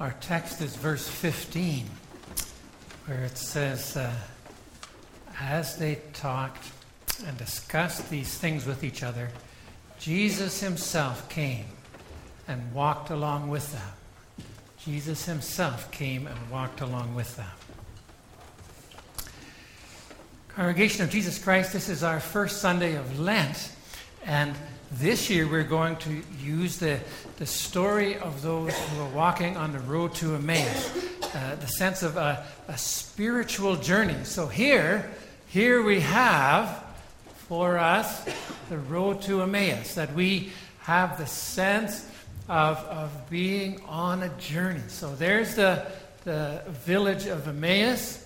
Our text is verse 15, where it says, uh, As they talked and discussed these things with each other, Jesus himself came and walked along with them. Jesus himself came and walked along with them. Congregation of Jesus Christ, this is our first Sunday of Lent, and this year, we're going to use the, the story of those who are walking on the road to Emmaus, uh, the sense of a, a spiritual journey. So here, here we have for us the road to Emmaus, that we have the sense of, of being on a journey. So there's the, the village of Emmaus.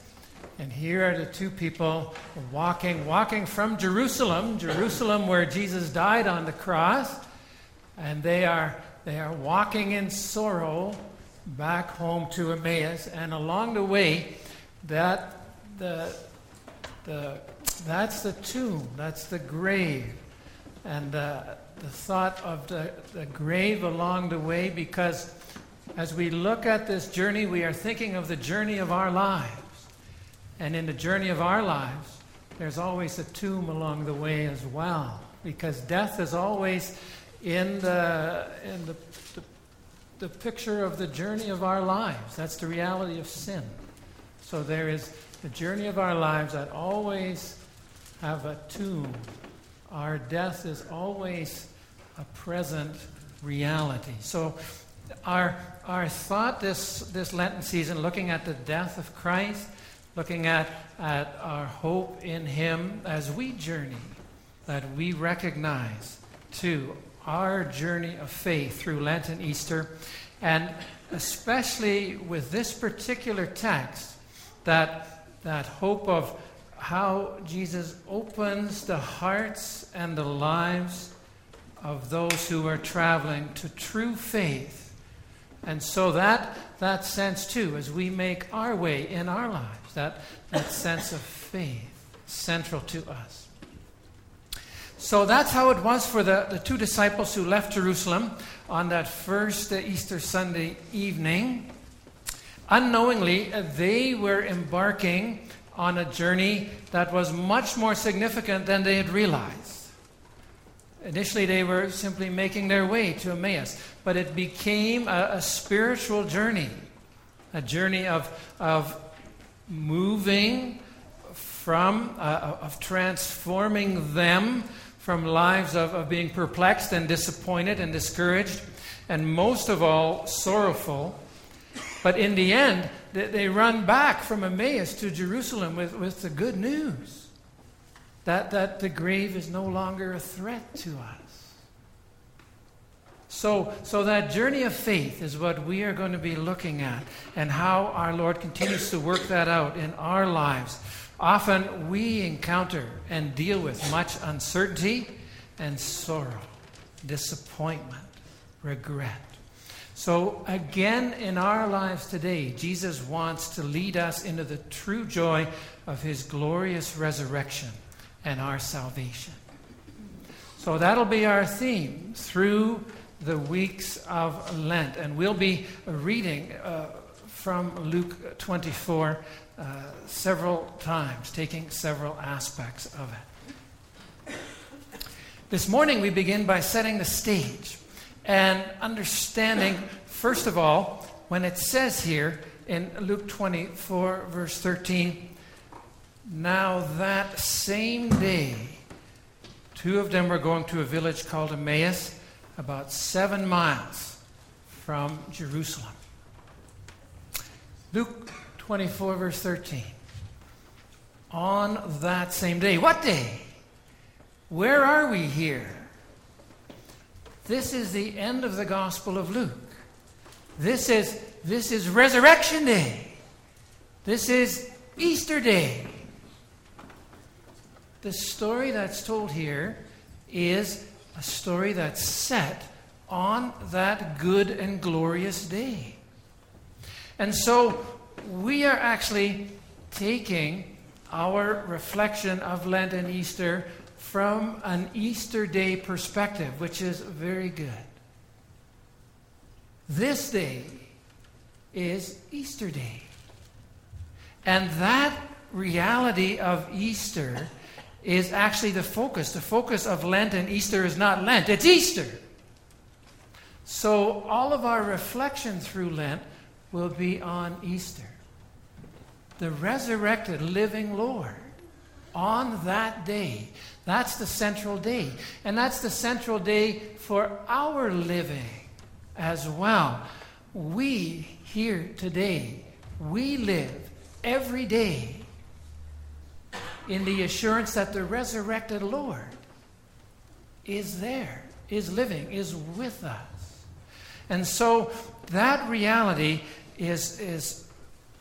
And here are the two people walking, walking from Jerusalem, Jerusalem where Jesus died on the cross, and they are, they are walking in sorrow back home to Emmaus. And along the way, that the, the, that's the tomb, that's the grave. And uh, the thought of the, the grave along the way, because as we look at this journey, we are thinking of the journey of our lives. And in the journey of our lives, there's always a tomb along the way as well, because death is always in the, in the, the, the picture of the journey of our lives. That's the reality of sin. So there is the journey of our lives that always have a tomb. Our death is always a present reality. So our, our thought this, this Lenten season, looking at the death of Christ, looking at, at our hope in Him as we journey, that we recognize too our journey of faith through Lent and Easter, and especially with this particular text, that, that hope of how Jesus opens the hearts and the lives of those who are traveling to true faith. And so that, that sense, too, as we make our way in our lives, that, that sense of faith central to us. So that's how it was for the, the two disciples who left Jerusalem on that first Easter Sunday evening. Unknowingly, they were embarking on a journey that was much more significant than they had realized. Initially, they were simply making their way to Emmaus, but it became a, a spiritual journey, a journey of, of moving from, uh, of transforming them from lives of, of being perplexed and disappointed and discouraged, and most of all, sorrowful. But in the end, they, they run back from Emmaus to Jerusalem with, with the good news that, that the grave is no longer a threat to us. So, so that journey of faith is what we are going to be looking at and how our Lord continues to work that out in our lives. Often we encounter and deal with much uncertainty and sorrow, disappointment, regret. So, again, in our lives today, Jesus wants to lead us into the true joy of his glorious resurrection and our salvation. So, that'll be our theme through the weeks of Lent. And we'll be reading uh, from Luke 24 uh, several times, taking several aspects of it. This morning, we begin by setting the stage and understanding, first of all, when it says here in Luke 24, verse 13, now that same day, two of them were going to a village called Emmaus about seven miles from Jerusalem. Luke 24, verse 13. On that same day. What day? Where are we here? This is the end of the Gospel of Luke. This is, this is Resurrection Day. This is Easter Day. The story that's told here is a story that's set on that good and glorious day. And so we are actually taking our reflection of Lent and Easter from an Easter Day perspective, which is very good. This day is Easter Day. And that reality of Easter is actually the focus. The focus of Lent and Easter is not Lent, it's Easter. So all of our reflection through Lent will be on Easter. The resurrected living Lord on that day. That's the central day. And that's the central day for our living as well. We here today, we live every day in the assurance that the resurrected Lord is there, is living, is with us. And so that reality is, is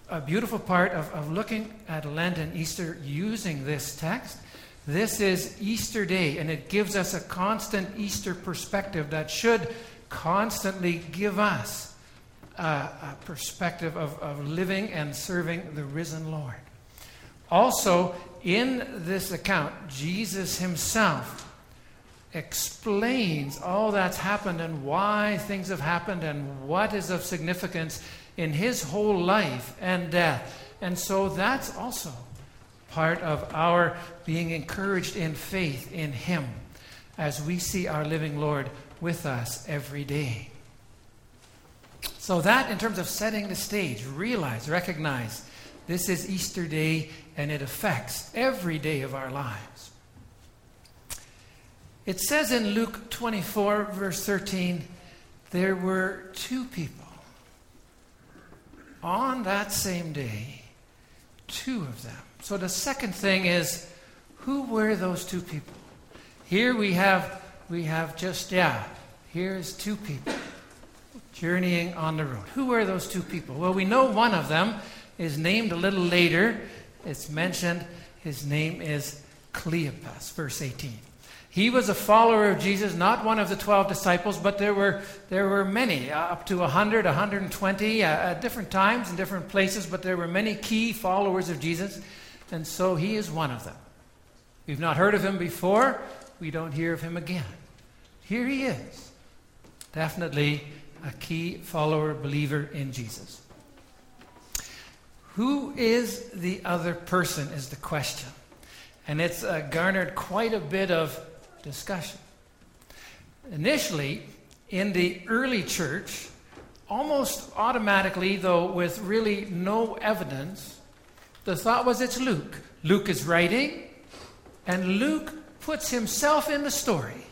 a beautiful part of, of looking at Lent and Easter using this text. This is Easter Day, and it gives us a constant Easter perspective that should constantly give us a, a perspective of, of living and serving the risen Lord. Also, in this account, Jesus himself explains all that's happened and why things have happened and what is of significance in his whole life and death. And so that's also part of our being encouraged in faith in him as we see our living Lord with us every day. So, that in terms of setting the stage, realize, recognize this is Easter Day and it affects every day of our lives. It says in Luke 24, verse 13, there were two people on that same day, two of them. So the second thing is who were those two people? Here we have we have just yeah, here's two people journeying on the road. Who were those two people? Well, we know one of them is named a little later. It's mentioned. His name is Cleopas, verse 18. He was a follower of Jesus, not one of the 12 disciples, but there were, there were many, uh, up to 100, 120 uh, at different times in different places, but there were many key followers of Jesus, and so he is one of them. We've not heard of him before, we don't hear of him again. Here he is, definitely a key follower, believer in Jesus. Who is the other person is the question. And it's uh, garnered quite a bit of discussion. Initially, in the early church, almost automatically, though with really no evidence, the thought was it's Luke. Luke is writing, and Luke puts himself in the story.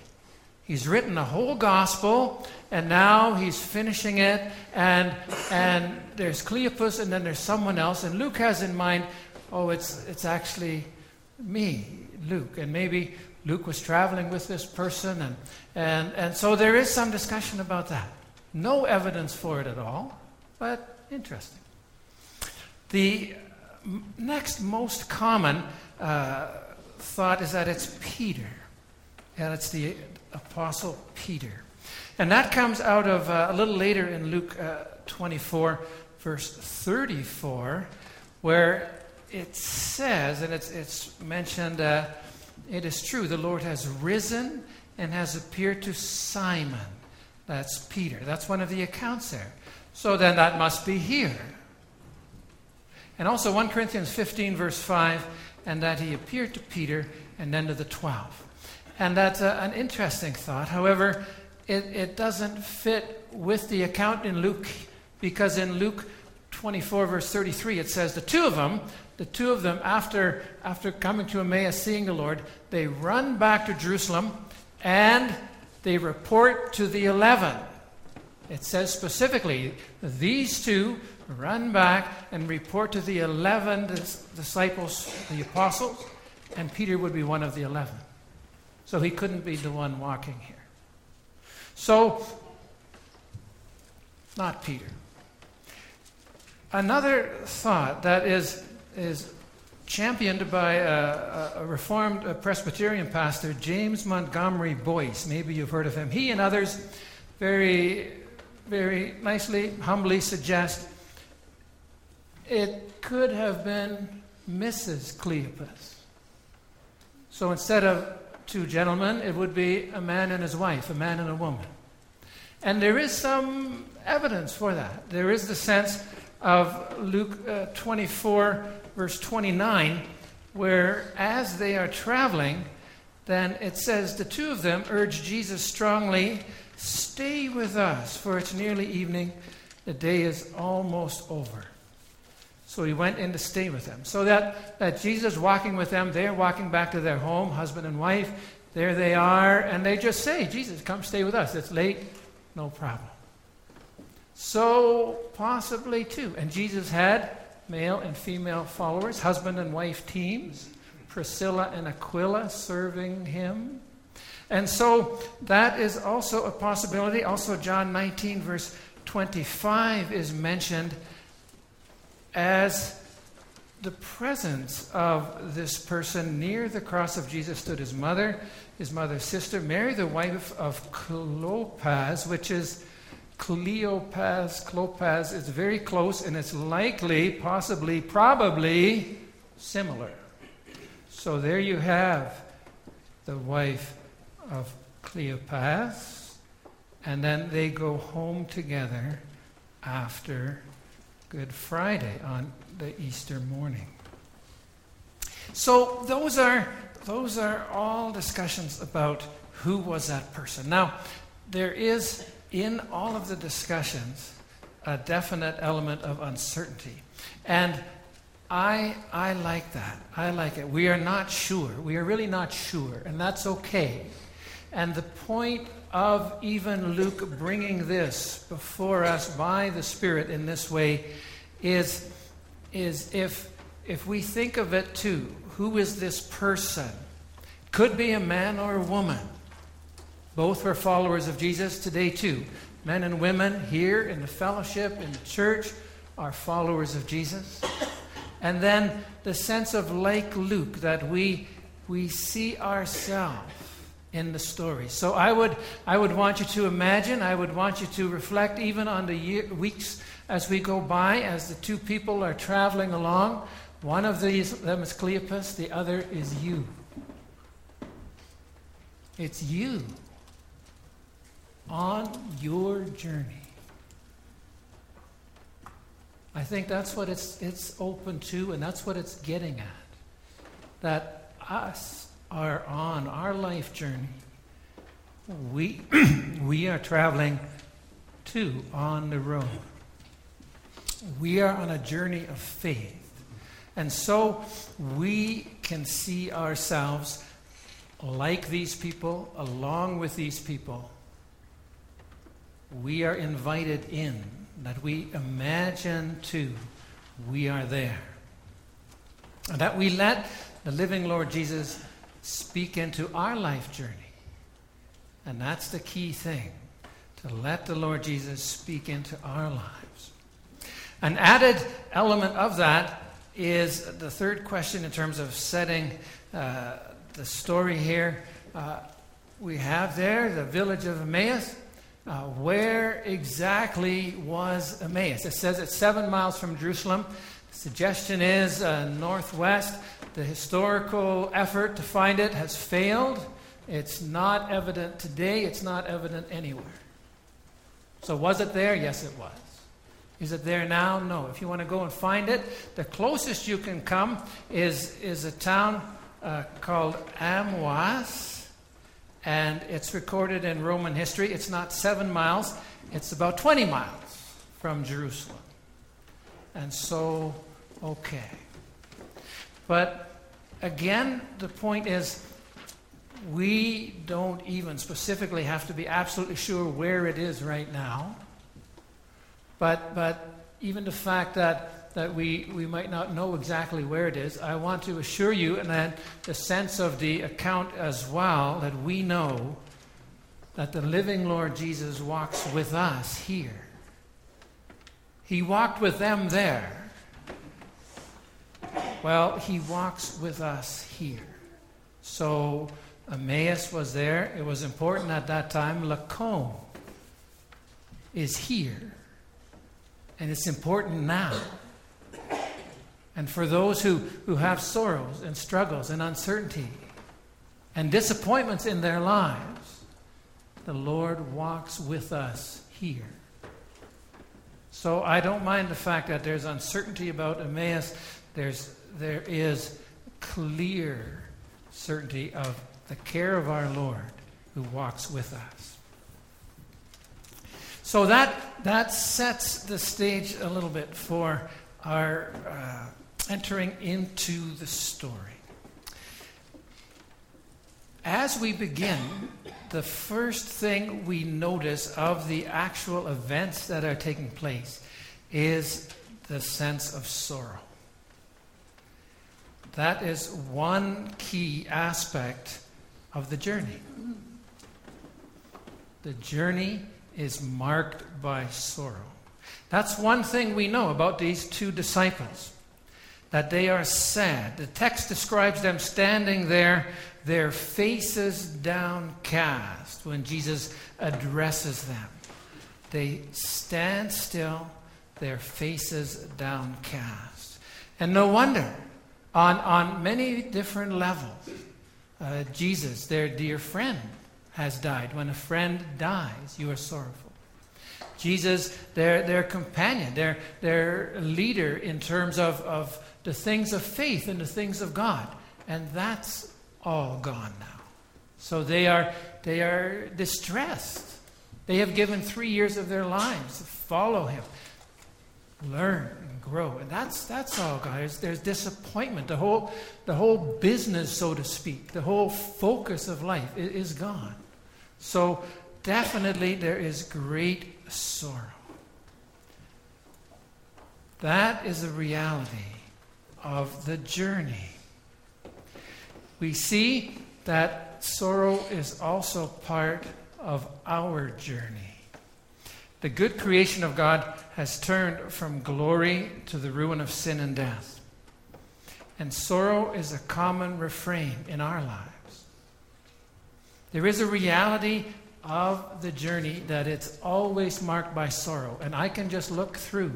He's written the whole gospel, and now he's finishing it, and, and there's Cleopas, and then there's someone else, and Luke has in mind, oh, it's, it's actually me, Luke, and maybe Luke was traveling with this person, and, and, and so there is some discussion about that. No evidence for it at all, but interesting. The next most common uh, thought is that it's Peter, and it's the Apostle Peter. And that comes out of uh, a little later in Luke uh, 24, verse 34, where it says, and it's, it's mentioned, uh, it is true, the Lord has risen and has appeared to Simon. That's Peter. That's one of the accounts there. So then that must be here. And also 1 Corinthians 15, verse 5, and that he appeared to Peter and then to the 12. And that's a, an interesting thought. However, it, it doesn't fit with the account in Luke, because in Luke 24, verse 33, it says, The two of them, the two of them, after, after coming to Emmaus, seeing the Lord, they run back to Jerusalem and they report to the eleven. It says specifically, these two run back and report to the eleven disciples, the apostles, and Peter would be one of the eleven. So he couldn't be the one walking here. So, not Peter. Another thought that is, is championed by a, a Reformed Presbyterian pastor, James Montgomery Boice. Maybe you've heard of him. He and others very, very nicely, humbly suggest it could have been Mrs. Cleopas. So instead of two gentlemen, it would be a man and his wife, a man and a woman. And there is some evidence for that. There is the sense of Luke uh, 24, verse 29, where as they are traveling, then it says the two of them urge Jesus strongly, Stay with us, for it's nearly evening. The day is almost over. So he went in to stay with them. So that, that Jesus walking with them, they're walking back to their home, husband and wife. There they are, and they just say, Jesus, come stay with us. It's late, no problem. So, possibly too. And Jesus had male and female followers, husband and wife teams, Priscilla and Aquila serving him. And so that is also a possibility. Also, John 19, verse 25 is mentioned as the presence of this person near the cross of Jesus stood his mother, his mother's sister, Mary, the wife of Clopas, which is Cleopas, Clopas is very close and it's likely, possibly, probably similar. So there you have the wife of Cleopas, and then they go home together after Good Friday on the Easter morning. So those are those are all discussions about who was that person. Now, there is in all of the discussions a definite element of uncertainty. And I, I like that. I like it. We are not sure. We are really not sure, and that's okay. And the point of even Luke bringing this before us by the Spirit in this way is, is if, if we think of it too, who is this person? Could be a man or a woman. Both were followers of Jesus today, too. Men and women here in the fellowship, in the church, are followers of Jesus. And then the sense of, like Luke, that we, we see ourselves in the story. So I would, I would want you to imagine, I would want you to reflect even on the year, weeks as we go by, as the two people are traveling along. One of these them is Cleopas, the other is you. It's you on your journey. I think that's what it's, it's open to, and that's what it's getting at. That us are on our life journey. We, we are traveling too on the road. We are on a journey of faith. And so we can see ourselves like these people, along with these people we are invited in, that we imagine too, we are there. And that we let the living Lord Jesus speak into our life journey. And that's the key thing to let the Lord Jesus speak into our lives. An added element of that is the third question in terms of setting uh, the story here. Uh, we have there the village of Emmaus. Uh, where exactly was Emmaus? It says it's seven miles from Jerusalem. The suggestion is uh, northwest. The historical effort to find it has failed. It's not evident today, it's not evident anywhere. So, was it there? Yes, it was. Is it there now? No. If you want to go and find it, the closest you can come is, is a town uh, called Amwas and it's recorded in Roman history. It's not seven miles, it's about 20 miles from Jerusalem. And so, okay. But again, the point is we don't even specifically have to be absolutely sure where it is right now. But, but even the fact that that we, we might not know exactly where it is, I want to assure you, and then the sense of the account as well, that we know that the living Lord Jesus walks with us here. He walked with them there. Well, he walks with us here. So Emmaus was there. It was important at that time. Lacombe is here. And it's important now. And for those who, who have sorrows and struggles and uncertainty and disappointments in their lives, the Lord walks with us here. So I don't mind the fact that there's uncertainty about Emmaus. There's, there is clear certainty of the care of our Lord who walks with us. So that, that sets the stage a little bit for our uh, entering into the story. As we begin, the first thing we notice of the actual events that are taking place is the sense of sorrow. That is one key aspect of the journey. The journey is marked by sorrow. That's one thing we know about these two disciples that they are sad. The text describes them standing there, their faces downcast, when Jesus addresses them. They stand still, their faces downcast. And no wonder, on, on many different levels, uh, Jesus, their dear friend, has died. When a friend dies, you are sorrowful. Jesus, their, their companion, their, their leader in terms of, of the things of faith and the things of God. And that's all gone now. So they are, they are distressed. They have given three years of their lives to follow him, learn grow. And that's, that's all, guys. There's disappointment. The whole, the whole business, so to speak, the whole focus of life is, is gone. So definitely there is great sorrow. That is a reality of the journey. We see that sorrow is also part of our journey. The good creation of God has turned from glory to the ruin of sin and death. And sorrow is a common refrain in our lives. There is a reality of the journey that it's always marked by sorrow. And I can just look through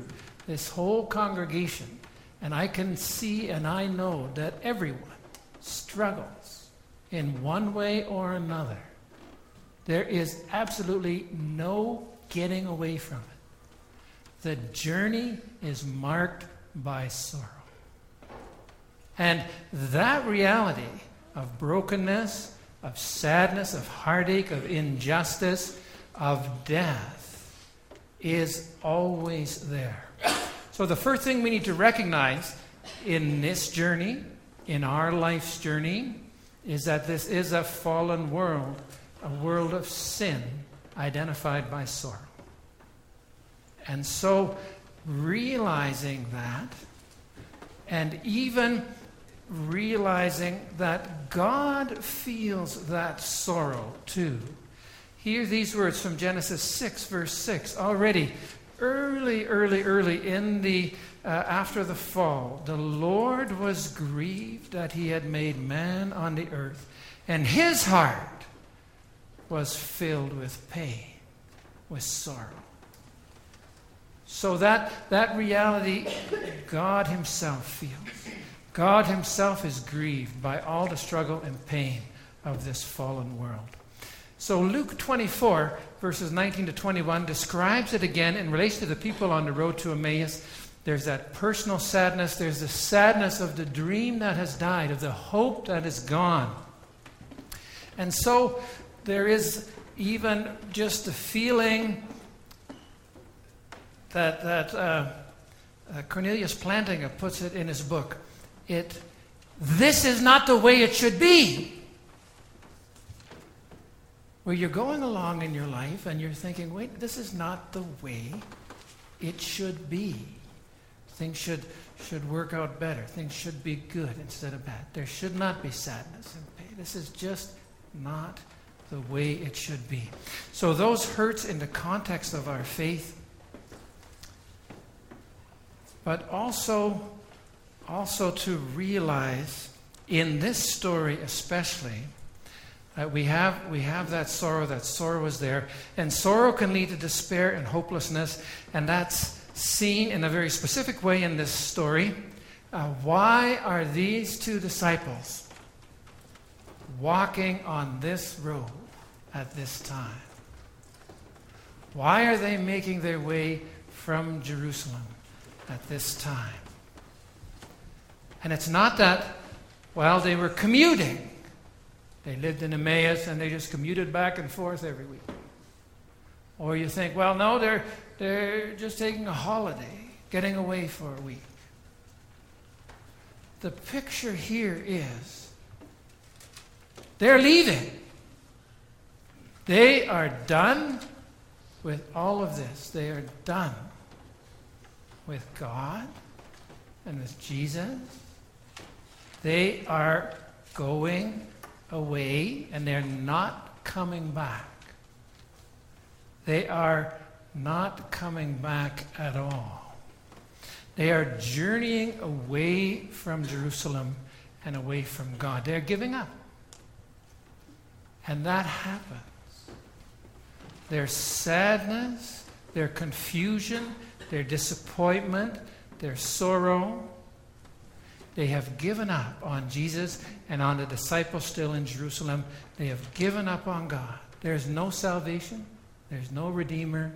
this whole congregation and I can see and I know that everyone struggles in one way or another. There is absolutely no getting away from it. The journey is marked by sorrow. And that reality of brokenness of sadness, of heartache, of injustice, of death is always there. So, the first thing we need to recognize in this journey, in our life's journey, is that this is a fallen world, a world of sin identified by sorrow. And so, realizing that, and even realizing that God feels that sorrow too. Hear these words from Genesis 6, verse 6. Already, early, early, early in the uh, after the fall, the Lord was grieved that he had made man on the earth, and his heart was filled with pain, with sorrow. So that, that reality God Himself feels. God Himself is grieved by all the struggle and pain of this fallen world. So Luke 24, verses 19 to 21, describes it again in relation to the people on the road to Emmaus. There's that personal sadness, there's the sadness of the dream that has died, of the hope that is gone. And so there is even just the feeling that, that uh, uh, Cornelius Plantinga puts it in his book it this is not the way it should be. Where you're going along in your life and you're thinking, wait, this is not the way it should be. Things should, should work out better. Things should be good instead of bad. There should not be sadness and pain. This is just not the way it should be. So, those hurts in the context of our faith, but also also to realize in this story especially that we have, we have that sorrow, that sorrow is there. And sorrow can lead to despair and hopelessness, and that's seen in a very specific way in this story. Uh, why are these two disciples walking on this road at this time? Why are they making their way from Jerusalem at this time? And it's not that, well, they were commuting. They lived in Emmaus and they just commuted back and forth every week. Or you think, well, no, they're, they're just taking a holiday, getting away for a week. The picture here is they're leaving. They are done with all of this. They are done with God and with Jesus. They are going away and they're not coming back. They are not coming back at all. They are journeying away from Jerusalem and away from God. They're giving up. And that happens. Their sadness, their confusion, their disappointment, their sorrow, they have given up on Jesus and on the disciples still in Jerusalem. They have given up on God. There's no salvation, there's no Redeemer.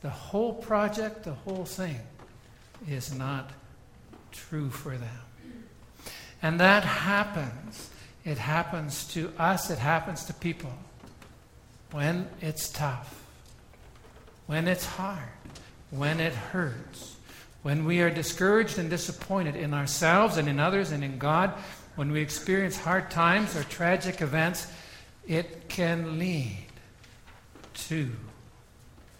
The whole project, the whole thing, is not true for them. And that happens. It happens to us, it happens to people when it's tough, when it's hard, when it hurts when we are discouraged and disappointed in ourselves and in others and in God, when we experience hard times or tragic events, it can lead to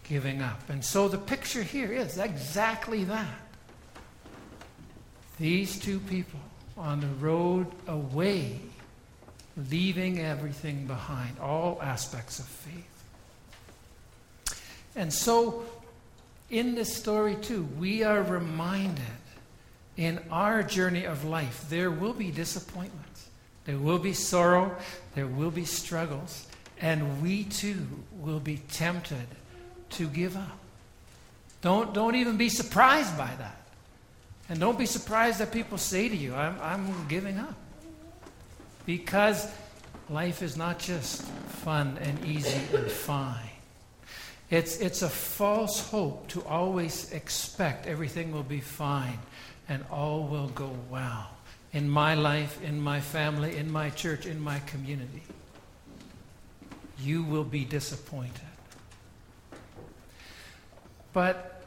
giving up. And so the picture here is exactly that. These two people on the road away, leaving everything behind, all aspects of faith. And so in this story, too, we are reminded in our journey of life there will be disappointments, there will be sorrow, there will be struggles, and we too will be tempted to give up. Don't, don't even be surprised by that. And don't be surprised that people say to you, I'm, I'm giving up. Because life is not just fun and easy and fine. It's, it's a false hope to always expect everything will be fine and all will go well in my life, in my family, in my church, in my community. You will be disappointed. But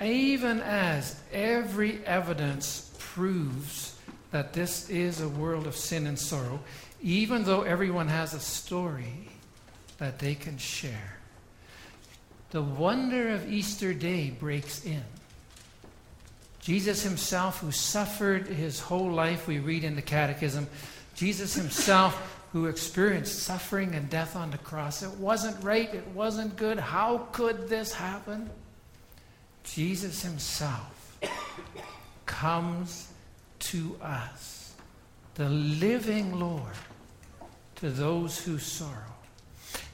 even as every evidence proves that this is a world of sin and sorrow, even though everyone has a story that they can share, the wonder of Easter Day breaks in. Jesus himself, who suffered his whole life, we read in the Catechism, Jesus himself, who experienced suffering and death on the cross. It wasn't right, it wasn't good. How could this happen? Jesus himself comes to us, the living Lord, to those who sorrow.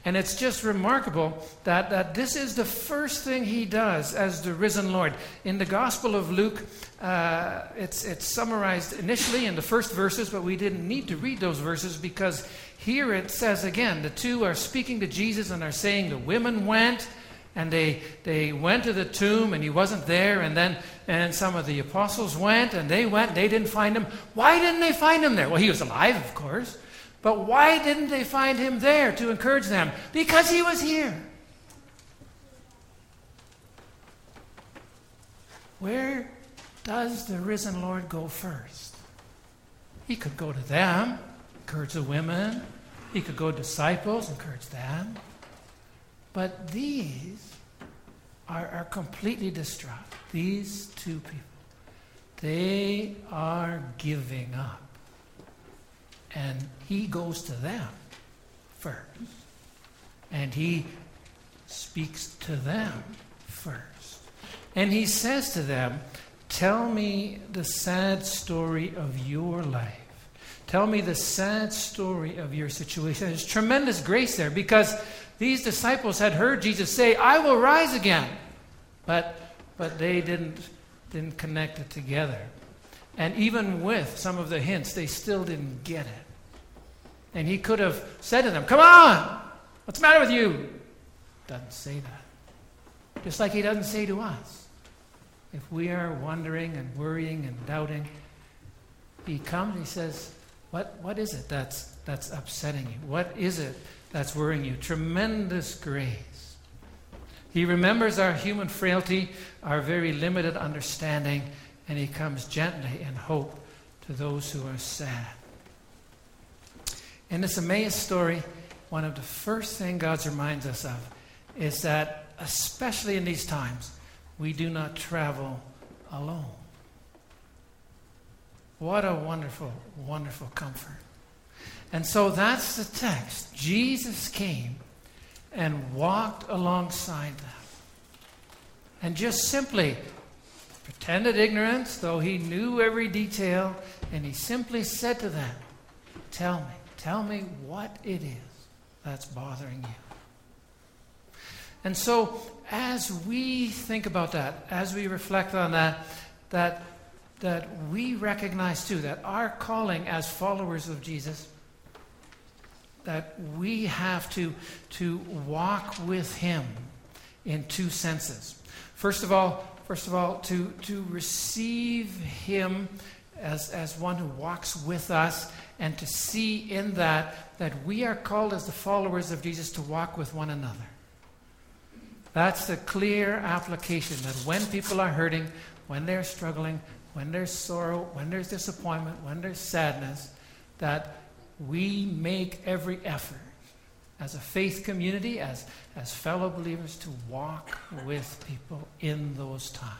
And it's just remarkable that, that this is the first thing he does as the risen Lord. In the Gospel of Luke, uh, it's, it's summarized initially in the first verses, but we didn't need to read those verses because here it says again the two are speaking to Jesus and are saying the women went and they, they went to the tomb and he wasn't there and then and some of the apostles went and they went they didn't find him why didn't they find him there well he was alive of course but why didn't they find him there to encourage them? Because he was here. Where does the risen Lord go first? He could go to them, encourage the women. He could go to disciples, encourage them. But these are, are completely distraught. These two people. They are giving up. And he goes to them first. And he speaks to them first. And he says to them, Tell me the sad story of your life. Tell me the sad story of your situation. There's tremendous grace there because these disciples had heard Jesus say, I will rise again. But, but they didn't, didn't connect it together. And even with some of the hints, they still didn't get it. And he could have said to them, Come on! What's the matter with you? doesn't say that. Just like he doesn't say to us. If we are wondering and worrying and doubting, he comes and he says, What, what is it that's, that's upsetting you? What is it that's worrying you? Tremendous grace. He remembers our human frailty, our very limited understanding, and he comes gently in hope to those who are sad. In this Emmaus story, one of the first things God reminds us of is that, especially in these times, we do not travel alone. What a wonderful, wonderful comfort. And so that's the text. Jesus came and walked alongside them. And just simply pretended ignorance, though he knew every detail, and he simply said to them, Tell me, tell me what it is that's bothering you. And so, as we think about that, as we reflect on that, that, that we recognize too that our calling as followers of Jesus, that we have to, to walk with Him in two senses. First of all, first of all, to, to receive Him as, as one who walks with us and to see in that that we are called as the followers of Jesus to walk with one another. That's the clear application that when people are hurting, when they're struggling, when there's sorrow, when there's disappointment, when there's sadness, that we make every effort as a faith community, as, as fellow believers, to walk with people in those times.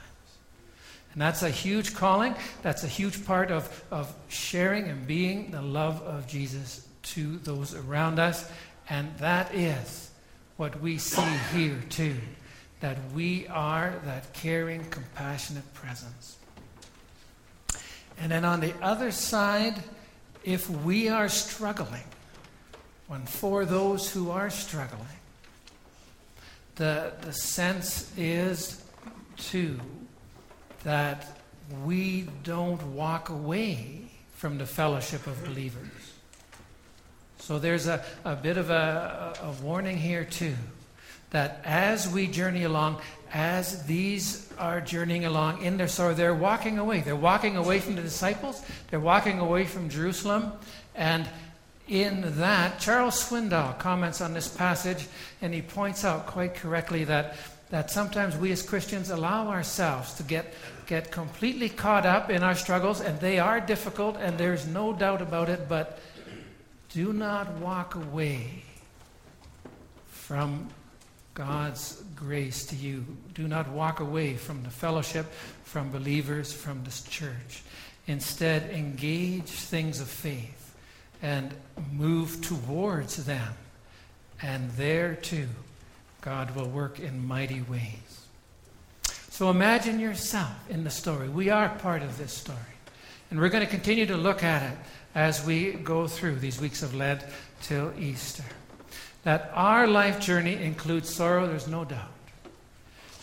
And that's a huge calling. That's a huge part of, of sharing and being the love of Jesus to those around us. And that is what we see here, too. That we are that caring, compassionate presence. And then on the other side, if we are struggling, when for those who are struggling, the, the sense is, too, that we don't walk away from the fellowship of believers. So there's a, a bit of a, a warning here, too, that as we journey along, as these are journeying along in their sorrow, they're walking away. They're walking away from the disciples, they're walking away from Jerusalem, and in that, Charles Swindoll comments on this passage, and he points out quite correctly that that sometimes we as Christians allow ourselves to get, get completely caught up in our struggles, and they are difficult, and there's no doubt about it, but do not walk away from God's grace to you. Do not walk away from the fellowship, from believers, from this church. Instead, engage things of faith and move towards them. And there too, God will work in mighty ways. So imagine yourself in the story. We are part of this story. And we're going to continue to look at it as we go through these weeks of Lent till Easter. That our life journey includes sorrow, there's no doubt.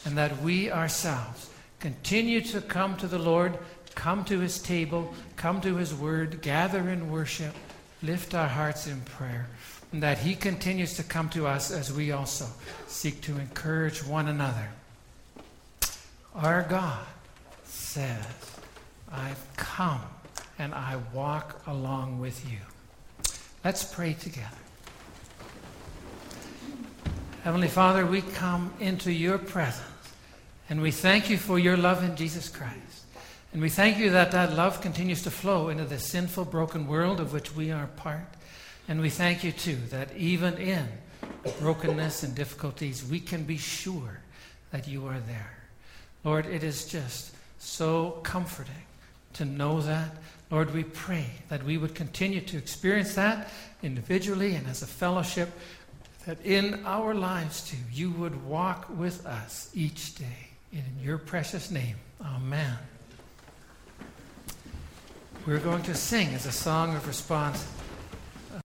And that we ourselves continue to come to the Lord, come to his table, come to his word, gather in worship, lift our hearts in prayer and that He continues to come to us as we also seek to encourage one another. Our God says, I've come and I walk along with you. Let's pray together. Heavenly Father, we come into your presence and we thank you for your love in Jesus Christ. And we thank you that that love continues to flow into the sinful, broken world of which we are part. And we thank you, too, that even in brokenness and difficulties, we can be sure that you are there. Lord, it is just so comforting to know that. Lord, we pray that we would continue to experience that individually and as a fellowship, that in our lives, too, you would walk with us each day. In your precious name, amen. We're going to sing as a song of response.